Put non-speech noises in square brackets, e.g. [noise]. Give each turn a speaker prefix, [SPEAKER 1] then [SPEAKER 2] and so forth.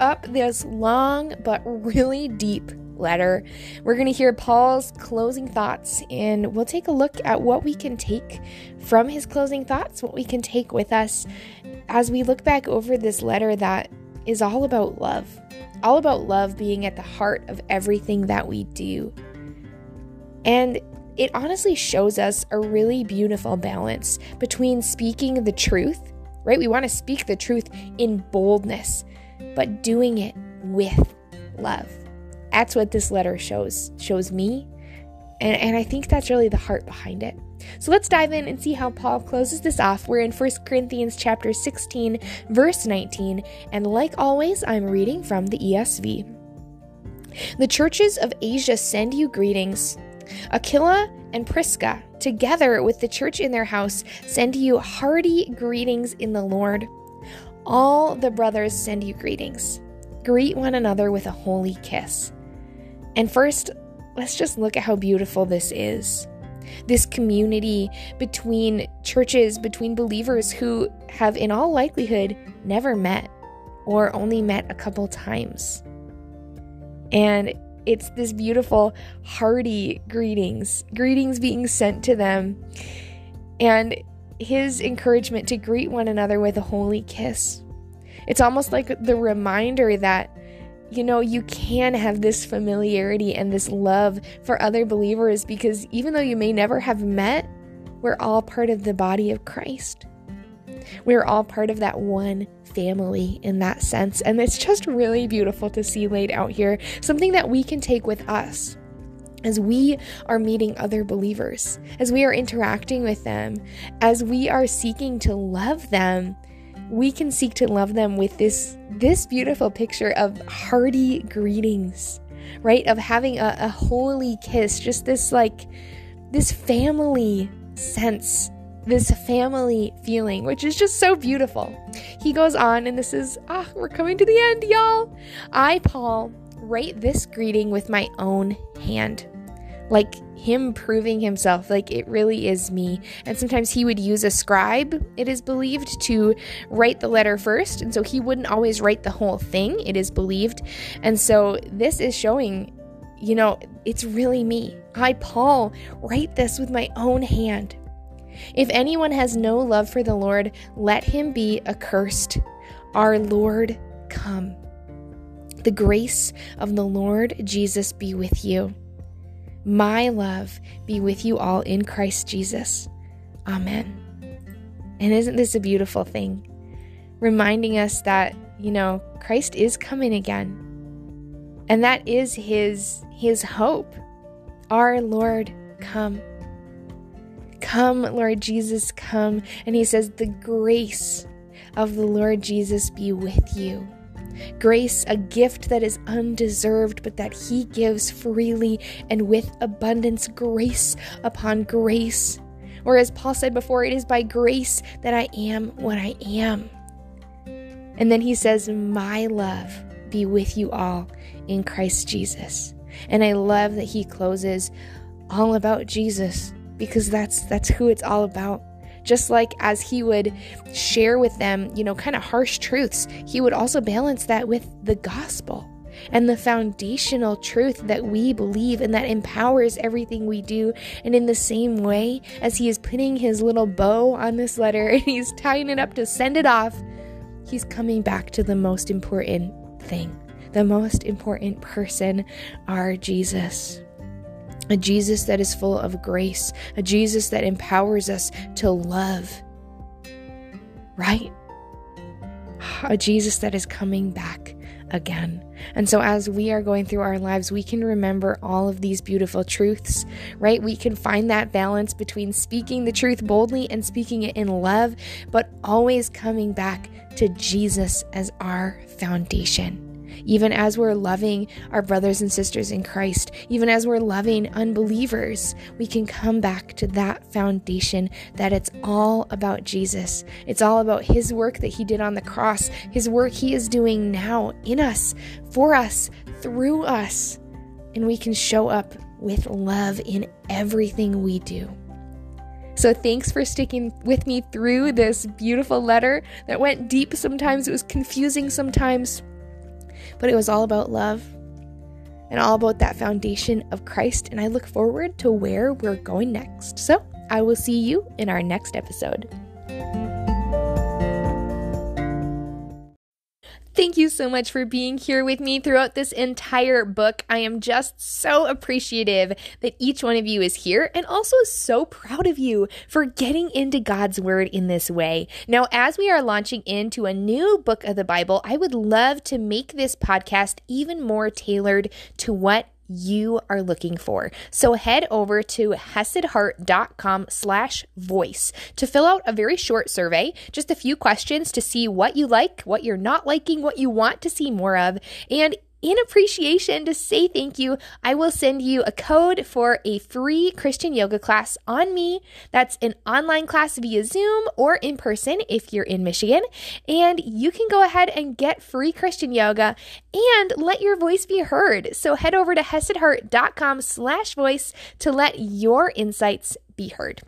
[SPEAKER 1] up this long but really deep letter. We're going to hear Paul's closing thoughts, and we'll take a look at what we can take from his closing thoughts, what we can take with us as we look back over this letter that is all about love, all about love being at the heart of everything that we do. And it honestly shows us a really beautiful balance between speaking the truth, right? We want to speak the truth in boldness, but doing it with love. That's what this letter shows shows me. And, and I think that's really the heart behind it. So let's dive in and see how Paul closes this off. We're in 1 Corinthians chapter 16, verse 19, and like always, I'm reading from the ESV. The churches of Asia send you greetings. Aquila and Prisca, together with the church in their house, send you hearty greetings in the Lord. All the brothers send you greetings. Greet one another with a holy kiss. And first, let's just look at how beautiful this is. This community between churches, between believers who have, in all likelihood, never met or only met a couple times. And it's this beautiful, hearty greetings, greetings being sent to them. And his encouragement to greet one another with a holy kiss. It's almost like the reminder that you know, you can have this familiarity and this love for other believers because even though you may never have met, we're all part of the body of Christ. We're all part of that one family in that sense. And it's just really beautiful to see laid out here something that we can take with us as we are meeting other believers, as we are interacting with them, as we are seeking to love them we can seek to love them with this this beautiful picture of hearty greetings right? Of having a, a holy kiss just this like this family sense this family feeling which is just so beautiful. He goes on and this is ah we're coming to the end y'all. I paul write this greeting with my own hand like him proving himself like it really is me. And sometimes he would use a scribe, it is believed, to write the letter first. And so he wouldn't always write the whole thing, it is believed. And so this is showing, you know, it's really me. I, Paul, write this with my own hand. If anyone has no love for the Lord, let him be accursed. Our Lord, come. The grace of the Lord Jesus be with you. My love be with you all in Christ Jesus. Amen. And isn't this a beautiful thing? Reminding us that, you know, Christ is coming again. And that is his his hope. Our Lord, come. Come, Lord Jesus, come. And he says, The grace of the Lord Jesus be with you. Grace, a gift that is undeserved, but that He gives freely and with abundance, grace upon grace. Or as Paul said before, it is by grace that I am what I am. And then he says, My love be with you all in Christ Jesus. And I love that he closes all about Jesus because that's that's who it's all about. Just like as he would share with them, you know, kind of harsh truths, he would also balance that with the gospel and the foundational truth that we believe and that empowers everything we do. And in the same way, as he is putting his little bow on this letter [laughs] and he's tying it up to send it off, he's coming back to the most important thing, the most important person, our Jesus a Jesus that is full of grace, a Jesus that empowers us to love, right? A Jesus that is coming back again. And so, as we are going through our lives, we can remember all of these beautiful truths, right? We can find that balance between speaking the truth boldly and speaking it in love, but always coming back to Jesus as our foundation. Even as we're loving our brothers and sisters in Christ, even as we're loving unbelievers, we can come back to that foundation that it's all about Jesus. It's all about His work that He did on the cross, His work He is doing now in us, for us, through us. And we can show up with love in everything we do. So, thanks for sticking with me through this beautiful letter that went deep sometimes. It was confusing sometimes, but it was all about love and all about that foundation of Christ. And I look forward to where we're going next. So, I will see you in our next episode. Thank you so much for being here with me throughout this entire book. I am just so appreciative that each one of you is here and also so proud of you for getting into God's Word in this way. Now, as we are launching into a new book of the Bible, I would love to make this podcast even more tailored to what you are looking for. So head over to hesedheart.com slash voice to fill out a very short survey, just a few questions to see what you like, what you're not liking, what you want to see more of, and in appreciation to say thank you, I will send you a code for a free Christian yoga class on me. That's an online class via Zoom or in person if you're in Michigan. And you can go ahead and get free Christian yoga and let your voice be heard. So head over to hesedheart.com slash voice to let your insights be heard.